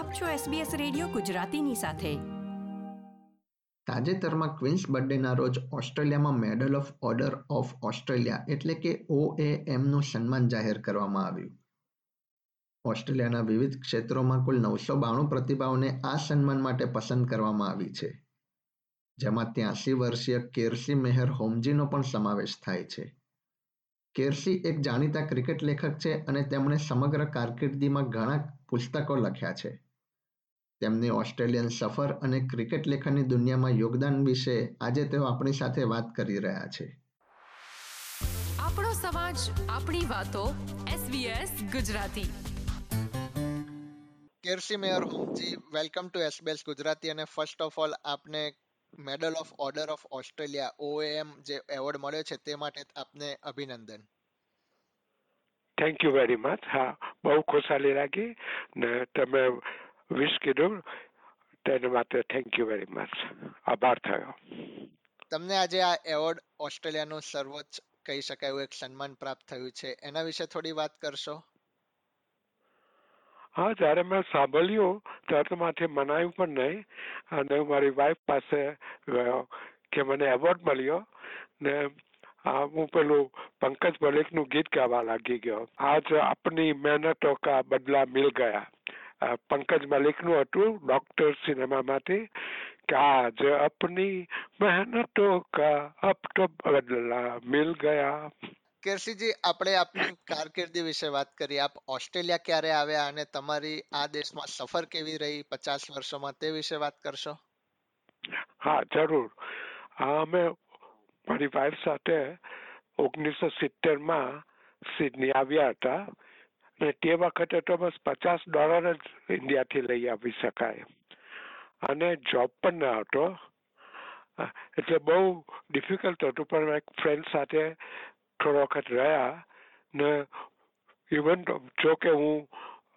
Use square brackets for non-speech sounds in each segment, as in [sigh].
આપ છો SBS radio ગુજરાતીની સાથે. તાજેતરમાં ક્વીન્સ બર્થડેના રોજ ઓસ્ટ્રેલિયામાં medal of order of Australia એટલે કે ઓએએમનું સન્માન જાહેર કરવામાં આવ્યું. ઓસ્ટ્રેલિયાના વિવિધ ક્ષેત્રોમાં કુલ નવસો બાણું પ્રતિભાઓને આ સન્માન માટે પસંદ કરવામાં આવી છે. જેમાં ત્યાસી વર્ષીય કેરસી મેહર હોમજીનો પણ સમાવેશ થાય છે. કેરસી એક જાણીતા ક્રિકેટ લેખક છે અને તેમણે સમગ્ર કારકિર્દીમાં ઘણા પુસ્તકો લખ્યા છે. તેમની ઓસ્ટ્રેલિયન સફર અને ક્રિકેટ લેખનની દુનિયામાં યોગદાન વિશે આજે તેઓ આપણી સાથે વાત કરી રહ્યા છે. આપણો સમાજ આપણી વાતો SBS Gujarati. Kersi Meher Homji welcome to SBS Gujarati અને ફર્સ્ટ ઓફ ઓલ આપને medal of order of Australia OAM જે એવોર્ડ મળ્યો છે તે માટે આપને અભિનંદન. થેન્ક યુ વેરી મચ હા બહુ ખુશાલી લાગી ને તમે વિશ કીધું તેના માટે થેન્ક યુ વેરી મચ આભાર થયો. તમને આજે આ એવોર્ડ ઓસ્ટ્રેલિયાનું સર્વોચ્ચ કહી શકાય એવું એક સન્માન પ્રાપ્ત થયું છે. એના વિશે થોડી વાત કરશો? હા જ્યારે મેં સાંભળ્યું ત્યારે માથે મનાયું પણ નહીં. અને મારી વાઈફ પાસે ગયો કે મને એવોર્ડ મળ્યો ને આ હું પેલું પંકજ બલેકનું ગીત ગાવા લાગી ગયો. આજ આપની મહેનતો કા બદલા મિલ ગયા. પંકજ મલિકનું હતું ડોક્ટર સિનેમામાંથી કે આજ અપની મહેનતો કા અપ તો બદલા મિલ ગયા. કેરસીજી આપણે આપની કારકિર્દી વિશે વાત કરી. આપ ઓસ્ટ્રેલિયા ક્યારે આવ્યા અને તમારી આ દેશમાં સફર કેવી રહી પચાસ વર્ષોમાં તે વિશે વાત કરશો? હા જરૂર. અમે મારી વાઈફ સાથે ઓગણીસો સિત્તેરમાં સિડની આવ્યા હતા. અને તે વખતે તો બસ પચાસ ડોલર જ ઇન્ડિયાથી લઈ આવી શકાય. અને જોબ પણ ન હતો. એટલે બહુ ડિફિકલ્ટ હતું, પણ એક ફ્રેન્ડ સાથે થોડો વખત રહ્યા ને ઇવન જો કે હું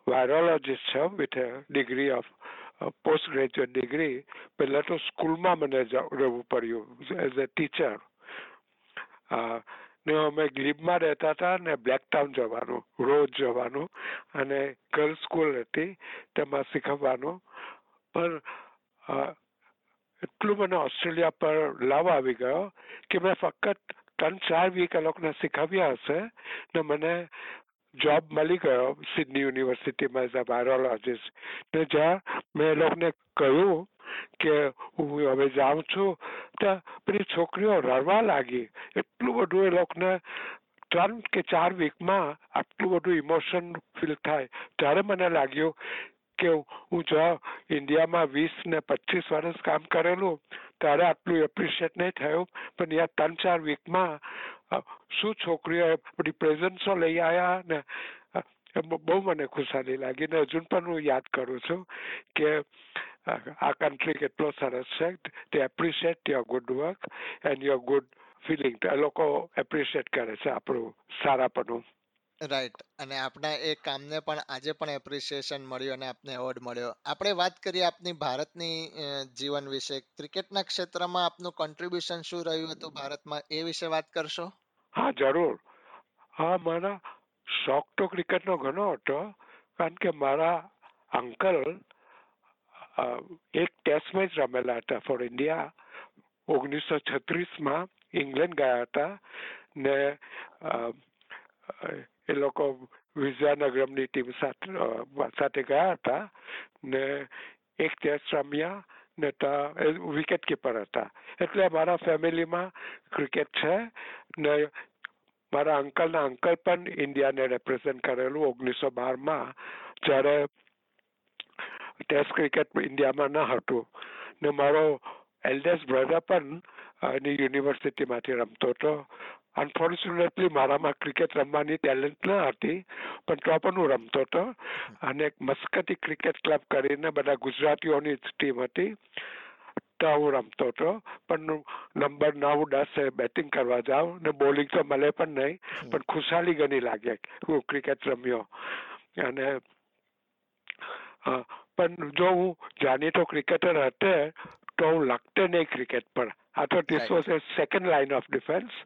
વાયરોલોજીસ્ટ છું with degree of post graduate degree પહેલાં તો સ્કૂલમાં મને રહેવું પડ્યું એઝ અ ટીચર ને અમે ગ્લીબમાં રહેતા હતા ને બ્લેકટાઉન જવાનું, રોજ જવાનું અને ગર્લ્સ સ્કૂલ હતી, તેમાં શીખવવાનું. પણ એટલું મને ઓસ્ટ્રેલિયા પર લાવ આવી ગયો કે મેં ફક્ત ત્રણ ચાર વીક એ લોકોને શીખવ્યા હશે ને મને જોબ મળી ગયો સિડની યુનિવર્સિટીમાં એઝ અ વાયરોલોજીસ્ટ ને જ્યાં મેં એ લોકોને કહ્યું કે હું હવે જાઉં છું, તો પેલી છોકરીઓ રડવા લાગી. એટલું બધું એ લોકોને ત્રણ કે ચાર વીકમાં આટલું બધું ઇમોશન ફીલ થાય. ત્યારે મને લાગ્યું કે હું જો ઇન્ડિયામાં વીસ ને પચીસ વર્ષ કામ કરેલું, ત્યારે આટલું એપ્રિશિએટ નહીં થયું. પણ યા ત્રણ ચાર વીકમાં શું છોકરીઓ બધી પ્રેઝન્સો લઈ આવ્યા ને બહુ મને ખુશાલી લાગી. ને હજુ પણ હું યાદ કરું છું કે આ કન્ટ્રી કેટલો સરસ છે તે appreciate your good work and your good feeling એ લોકો એપ્રિશિએટ કરે છે આપણું સારાપણું. રાઈટ અને આપણા એ કામને પણ આજે પણ એપ્રિસિએશન મળ્યું અને આપને એવોર્ડ મળ્યો. આપણે વાત કરીએ આપની ભારતની જીવન વિશે. ક્રિકેટના ક્ષેત્રમાં આપનું કોન્ટ્રીબ્યુશન શું રહ્યું હતું ભારતમાં? એ વિશે વાત કરશો? હા જરૂર. હા મારા શોખ તો ક્રિકેટનો ઘણો હતો. કારણ કે મારા અંકલ એક ટેસ્ટ મેચ રમેલા હતા ફોર ઇન્ડિયા ઓગણીસો છત્રીસમાં ઇંગ્લેન્ડ ગયા હતા ને એ લોકો વિદ્યાનગરમની ટીમ સાથે ગયા હતા ને એક ટેસ્ટ રમ્યા ને વિકેટ કીપર હતા. એટલે મારા ફેમિલીમાં ક્રિકેટ છે ને મારા અંકલના અંકલ પણ ઇન્ડિયાને રેપ્રેઝેન્ટ કરેલું ઓગણીસો બારમાં જ્યારે ટેસ્ટ ક્રિકેટ ઇન્ડિયામાં ન હતું. ને મારો એલ્ડેસ્ટ બ્રધર પણ એની યુનિવર્સિટીમાંથી રમતો હતો. અનફોર્ચ્યુનેટલી મારામાં ક્રિકેટ રમવાની ટેલેન્ટ ન હતી, પણ તો પણ હું રમતો હતો. અને એક મસ્કતી ક્રિકેટ ક્લબ કરીને બધા ગુજરાતીઓની ટીમ હતી. તો હું રમતો હતો. પણ નંબર નવ, દસ બેટિંગ કરવા જાઉં. ને બોલિંગ તો મળે પણ નહીં. પણ ખુશાલી ઘણી લાગે હું ક્રિકેટ રમ્યો. અને પણ જો હું જાણીતો ક્રિકેટર હતે તો હું લગતે નહીં ક્રિકેટ પર. આ તો this was a second line of defence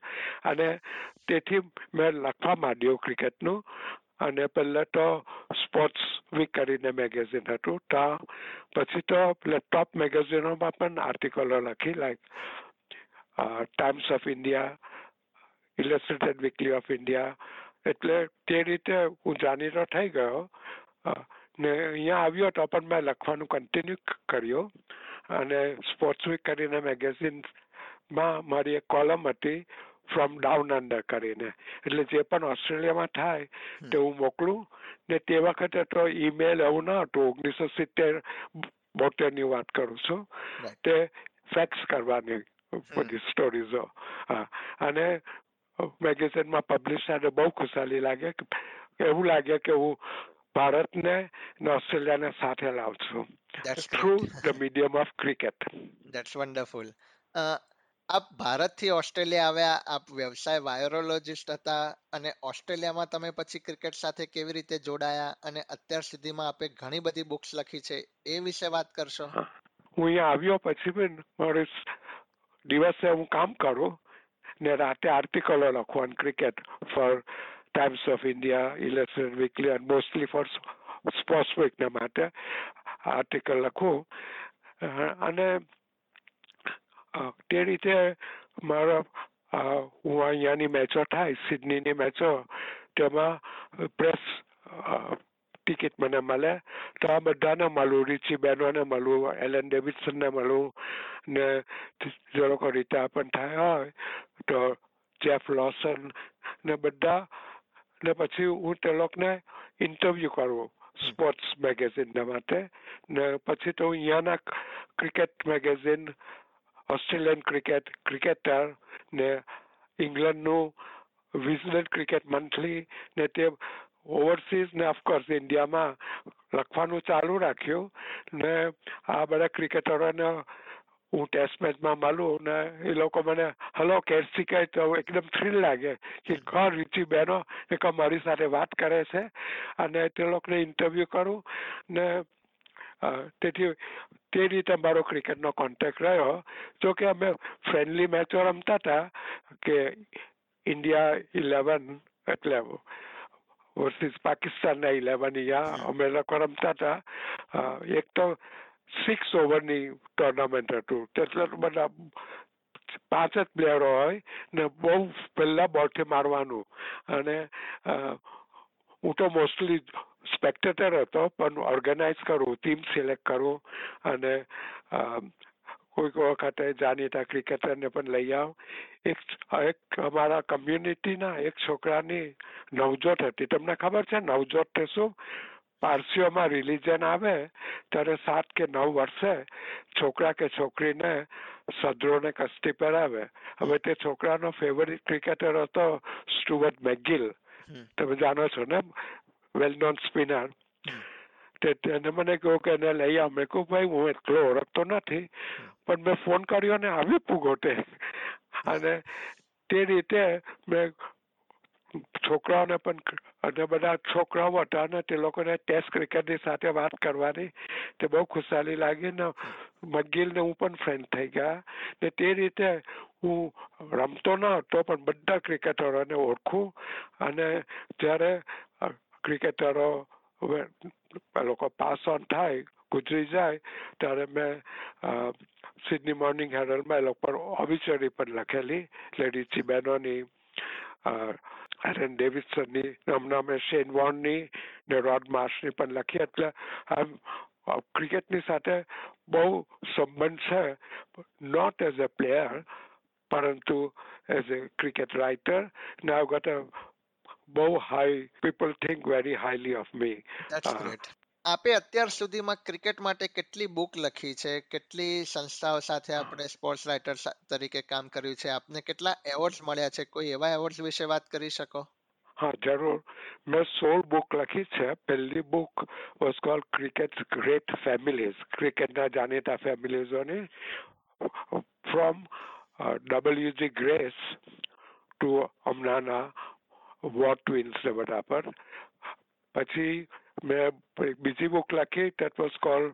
અને તેથી મેં લખવા માંડ્યું ક્રિકેટનું અને પહેલા તો સ્પોર્ટ્સ વીક કરીને મેગેઝિન હતું. ત્યાં પછી તો પેલા ટોપ મેગેઝિનોમાં પણ આર્ટિકલો લખી like Times of India Illustrated Weekly of India એટલે તે રીતે હું જાણીતો થઈ ગયો. ને અહીંયા આવ્યો તો પણ મેં લખવાનું કન્ટિન્યુ કર્યો. અને સ્પોર્ટ્સ વીક કરીને મેગેઝિનમાં મારી એક કોલમ હતી ફ્રોમ ડાઉન અંડર કરીને. એટલે જે પણ ઓસ્ટ્રેલિયામાં થાય તે હું મોકલું. ને તે વખતે તો ઈમેલ એવું ન હતું ઓગણીસો સિત્તેર બોતેરની વાત કરું છું. તે ફેક્સ કરવાની બધી સ્ટોરીઝો હા. અને મેગેઝિનમાં પબ્લિશ થાય બહુ ખુશાલી લાગે એવું લાગે કે હું ભારતને અને ઓસ્ટ્રેલિયાને સાથે લાવશું. Through the medium of cricket that's wonderful આપ ભારતથી ઓસ્ટ્રેલિયા આવ્યા આપ વ્યવસાય વાયરોલોજિસ્ટ હતા અને ઓસ્ટ્રેલિયામાં તમે પછી ક્રિકેટ સાથે કેવી રીતે જોડાયા અને અત્યાર સુધીમાં આપે ઘણી બધી બુક્સ લખી છે એ વિશે વાત કરશો? હું. અહીંયા આવ્યો પછી પણ મારે દિવસે હું કામ કરું ને રાતે આર્ટિકલો લખું cricket for Times of India election weekly and mostly for sports વીકના માટે આર્ટિકલ લખું. અને તે રીતે મારા હું અહીંયાની મેચો થાય, સિડનીની મેચો, તેમાં પ્રેસ ટિકિટ મને મળે. તો આ બધાને મળું, રિચી બહેનોને મળું, એલન ડેવિડસનને મળું, ને જે લોકો રિટાયર પણ થાય હોય, તો જેફ લોસન ને બધા ને પછી હું તે લોકોને ઇન્ટરવ્યુ કરું સ્પોર્ટ્સ મેગેઝિનના માટે. ને પછી તો હું અહીંયાના cricket magazine Australian cricket cricketer ને ઇંગ્લેન્ડનું વિઝનલ ક્રિકેટ મંથલી ને તે ઓવરસીઝ ને ઓફકોર્સ ઇન્ડિયામાં લખવાનું ચાલુ રાખ્યું. ને આ બધા ક્રિકેટરોને હું ટેસ્ટ મેચમાં મળું ને એ લોકો મને હલો કેરસી કહે તો? એકદમ થ્રિલ લાગે કે ઘર રીચી બહેનો એક મારી સાથે વાત કરે છે અને તે લોકોને ઇન્ટરવ્યુ કરું ને તેથી તે રીતે મારો ક્રિકેટનો કોન્ટેક્ટ રહ્યો. જો કે અમે ફ્રેન્ડલી મેચો રમતા હતા કે ઇન્ડિયા ઇલેવન એટલે વર્સિસ પાકિસ્તાનના ઇલેવન અહીંયા અમે લોકો રમતા હતા. એક તો સિક્સ ઓવરની ટુર્નામેન્ટ હતું. એટલે બધા પાંચ જ પ્લેયરો હોય ને બહુ પહેલા બોલથી મારવાનું. અને હું તો મોસ્ટલી સ્પેક્ટેટર હતો, પણ ઓર્ગેનાઇઝ કરું ટીમ સિલેક્ટ કરું અને કોઈક વખતે જાણીતા ક્રિકેટરને પણ લઈ આવ. એક એક અમારા કમ્યુનિટીના એક છોકરાની નવજોત હતી. તમને ખબર છે નવજોત તે શું પારસીઓમાં રિલિજન આવે ત્યારે સાત કે નવ વર્ષે છોકરા કે છોકરીને સદરોને કસ્તી પહેરાવે. હવે તે છોકરાનો ફેવરિટ ક્રિકેટર હતો સ્ટુવર્ટ મેગિલ તમે જાણો છો ને? વેલ નોન સ્પિનર તેને મને કહ્યું કે એને લઈ આવ. મેં કહું ભાઈ હું એટલો ઓળખતો નથી પણ મેં ફોન કર્યો ને આવી પુગોટે. અને તે રીતે મેં છોકરાઓને પણ અને બધા છોકરાઓ હતા અને તે લોકોને ટેસ્ટ ક્રિકેટની સાથે વાત કરવાની તે બહુ ખુશાલી લાગી ને મગીલને હું પણ ફ્રેન્ડ થઈ ગયા. ને તે રીતે હું રમતો ન હતો પણ બધા ક્રિકેટરોને ઓળખું. અને જ્યારે ક્રિકેટરો લોકો પાસ ઓન થાય, ગુજરી જાય, ત્યારે મેં સિડની મોર્નિંગ હેરલ્ડમાં એ લોકો પર ઓબિચરી પણ લખેલી લેડીસી બહેનોની. એરન ડેવિડસનની હમણાં મેં શેન વોનની ને રોડ માર્શની પણ લખી એટલે ક્રિકેટની સાથે બહુ સંબંધ છે નોટ એઝ અ પ્લેયર પરંતુ as a cricket writer. Now I've got a બહુ high people think very highly of me આપે અત્યાર સુધીમાં ક્રિકેટ માટે કેટલી બુક લખી છે? કેટલી સંસ્થાઓ સાથે આપણે સ્પોર્ટ્સ રાઇટર તરીકે કામ કર્યું છે? આપને કેટલા એવોર્ડ્સ મળ્યા છે? કોઈ એવા એવોર્ડ્સ વિશે વાત કરી શકો? હા, જરૂર. મેં સોળ બુક લખી છે. પહેલી book was call cricket great families ક્રિકેટના જાણીતા ફેમિલીઝોની ફ્રોમ ડબલ્યુજી ગ્રેસ ટુ હમણાંના વોટ ટ્વિન્સ બધા પર. પછી મેં બીજી બુક લખી that was call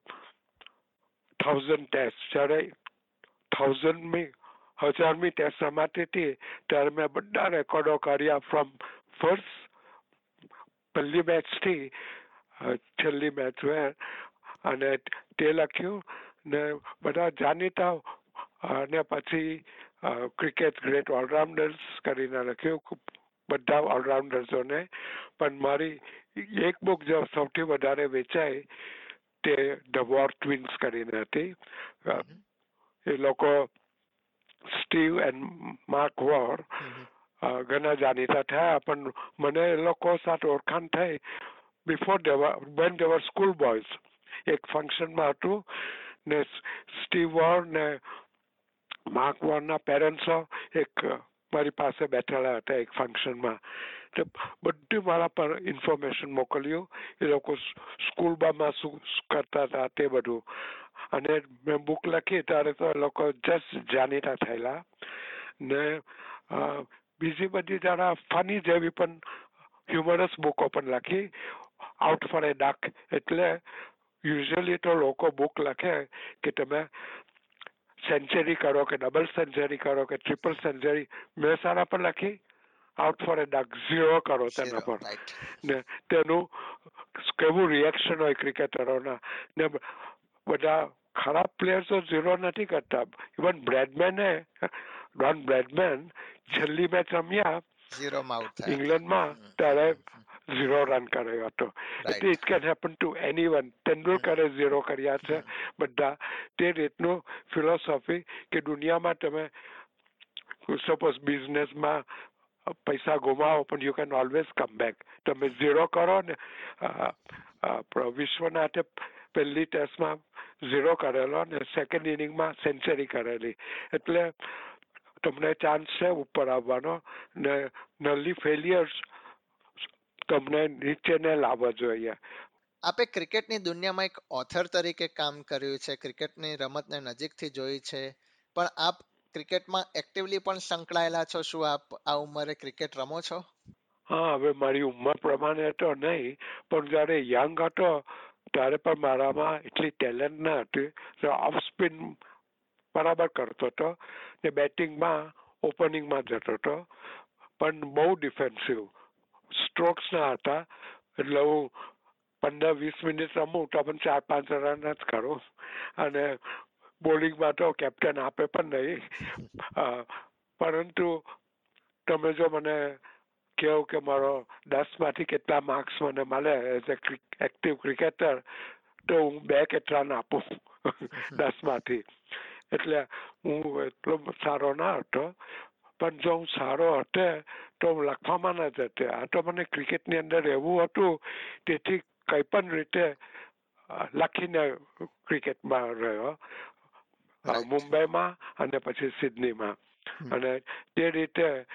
thousand test જ્યારે થાઉઝન્ડમી હજારમી ટેસ્ટ રમાતી હતી, ત્યારે મેં બધા રેકોર્ડો કર્યા ફ્રોમ ફર્સ્ટ પહેલી મેચથી છેલ્લી મેચ વેર અને તે લખ્યું ને બધા જાણીતા, અને પછી ક્રિકેટ ગ્રેટ ઓલરાઉન્ડર્સ કરીને લખ્યું બધા ઓલરાઉન્ડર્સોને પણ મારી એક બુક જે સૌથી વધારે વેચાય તે ધ વોર ટ્વિન્સ કરીને હતી. એ લોકો સ્ટીવ એન્ડ માર્ક વોર ઘણા જાણીતા થયા પણ મને એ લોકો સાથે ઓળખાણ થઈ before when they were school boys એક ફંક્શનમાં હતું ને સ્ટીવ વોર ને માર્ક વોરના પેરેન્ટ્સો એક મારી પાસે બેઠેલા હતા એક ફંક્શનમાં તો બધું મારા પર ઇન્ફોર્મેશન મોકલ્યું. એ લોકો સ્કૂલમાં શું કરતા હતા તે બધું. અને મેં બુક લખી ત્યારે તો એ લોકો જસ્ટ જાણીતા થયેલા. ને બીજી બધી જરા ફની જેવી પણ હ્યુમરસ બુકો પણ લખી. આઉટ ફોર એ ડાક એટલે યુઝ્યુઅલી તો લોકો બુક લખે કે તમે સેન્ચરી કરો કે ડબલ સેન્ચરી કરો કે ટ્રિપલ સેન્ચરી મેં સારા પર લખી. Out for a duck zero કરો તેના પર ને તેનું કેવું રિએક્શન હોય ક્રિકેટરોના ને બધા ખરાબ પ્લેયર્સો ઝીરો નથી કરતા ઇવન બ્રેડમેને ડોન બ્રેડમેન છેલ્લી મેચ રમ્યા ઇંગ્લેન્ડમાં ત્યારે ઝીરો રન કર્યો હતો એટલે it can happen to anyone તેંડુલકરે zero કર્યા છે બધા તે રીતનું ફિલોસોફી કે દુનિયામાં તમે સપોઝ બિઝનેસમાં પૈસા ગુમાવો, પણ you can always come back તમે ઝીરો કરો ને વિશ્વનાથે પહેલી ટેસ્ટમાં ઝીરો કરેલો ને સેકન્ડ ઇનિંગમાં સેન્ચરી કરેલી. એટલે તમને ચાન્સ છે ઉપર આવવાનો ને નલી ફેલિયર્સ તમને નીચેને લાવવા જોઈએ. આપે ક્રિકેટની દુનિયામાં એક ઓથર તરીકે કામ કર્યું છે, ક્રિકેટની રમતને નજીકથી જોઈ છે, પણ આપ ક્રિકેટમાં એક્ટિવલી પણ સંકળાયેલા છો? શું આપ આ ઉંમરે ક્રિકેટ રમો છો? હા, હવે મારી ઉંમર પ્રમાણે તો નહીં, પણ જ્યારે યંગ હતો, ત્યારે પણ મારામાં એટલી ટેલેન્ટ ના હતી. ઓફ સ્પિન બરાબર કરતો હતો ને બેટિંગમાં ઓપનિંગમાં જતો હતો. પણ બહુ ડિફેન્સિવ સ્ટ્રોક્સ ના હતા. એટલે હું પંદર વીસ મિનિટ રમું તો પણ ચાર પાંચ રન જ કરું. અને બોલિંગમાં તો કેપ્ટન આપે પણ નહીં. [laughs] પરંતુ તમે જો મને કહો કે મારો દસમાંથી કેટલા માર્ક્સ મને મળે એઝ એ એક્ટિવ ક્રિકેટર તો હું બે કે ત્રણ આપું. [laughs] દસમાંથી. એટલે હું એટલો સારો ના હતો. પણ જો હું સારો હતો તો હું લખવામાં ન જતે. આ તો મને ક્રિકેટની અંદર એવું હતું તેથી કંઈ પણ રીતે લખીને ક્રિકેટમાં રહ્યો. મુંબઈમાં અને પછી સિડનીમાં. અને તે રીતે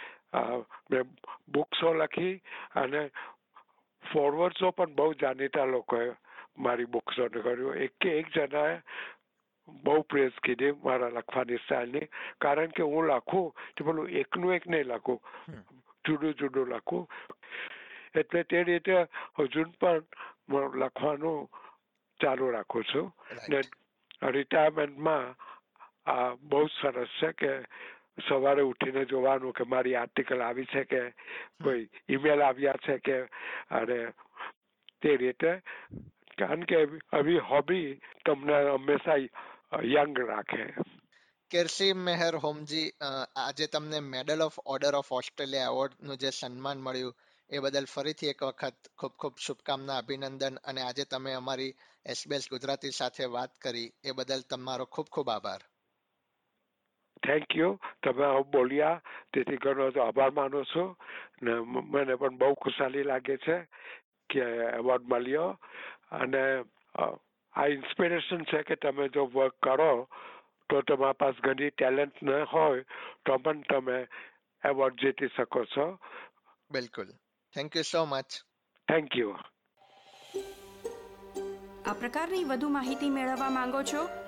મેં બુક્સો લખી અને ફોરવર્ડ્સો પણ બહુ જાણીતા લોકોએ મારી બુક્સોને કર્યું એક કે એક જણાએ બહુ પ્રેસ કીધી મારા લખવાની સ્ટાઇલની કારણ કે હું લખું તો પેલું એકનું એક નહીં લખું. જુદું જુદું લખું. એટલે તે રીતે હજુ પણ લખવાનું ચાલુ રાખું છું. ને રિટાયરમેન્ટમાં આ બહુ સરસ છે કે સવારે ઉઠીને જોવાનું કે મારી આર્ટિકલ આવી છે કે કોઈ ઈમેલ આવ્યા છે કે અને તે રીતે કારણ કે આવી હોબી તમને હંમેશા યંગ રાખે. કેરસી મેહર હોમજી આજે તમને medal of order of Australia એવોર્ડનું જે સન્માન મળ્યું એ બદલ ફરીથી એક વખત ખૂબ ખૂબ શુભકામના અભિનંદન અને આજે તમે અમારી એસબીએસ ગુજરાતી સાથે વાત કરી એ બદલ તમારો ખૂબ ખૂબ આભાર. થેન્ક યુ તમે બોલ્યા તેથી ઘણો આભાર માનું છું. ને મને પણ બહુ ખુશાલી લાગે છે કે એવોર્ડ મળ્યો. અને આ ઇન્સ્પિરેશન છે કે તમે જો વર્ક કરો તો તમારા પાસે ઘણી ટેલેન્ટ ન હોય તો પણ તમે એવોર્ડ જીતી શકો છો. બિલકુલ. Thank you so much thank you આ પ્રકારની વધુ માહિતી મેળવવા માંગો છો?